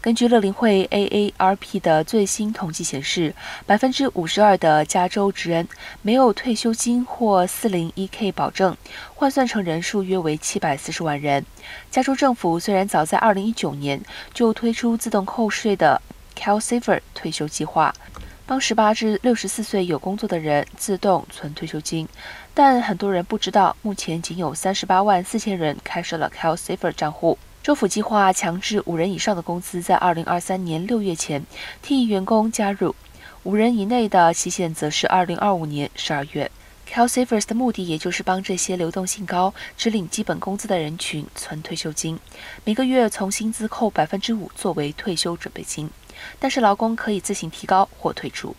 根据乐龄会 AARP 的最新统计显示，百分之五十二的加州职人没有退休金或 401k 保证，换算成人数约为七百四十万人。加州政府虽然早在二零一九年就推出自动扣税的 CalSaver 退休计划，帮十八至六十四岁有工作的人自动存退休金，但很多人不知道，目前仅有三十八万四千人开设了 CalSaver 账户。州府计划强制五人以上的公司在二零二三年六月前替员工加入，五人以内的期限则是二零二五年十二月。CalSavers 的目的也就是帮这些流动性高、只领基本工资的人群存退休金，每个月从薪资扣百分之五作为退休准备金，但是劳工可以自行提高或退出。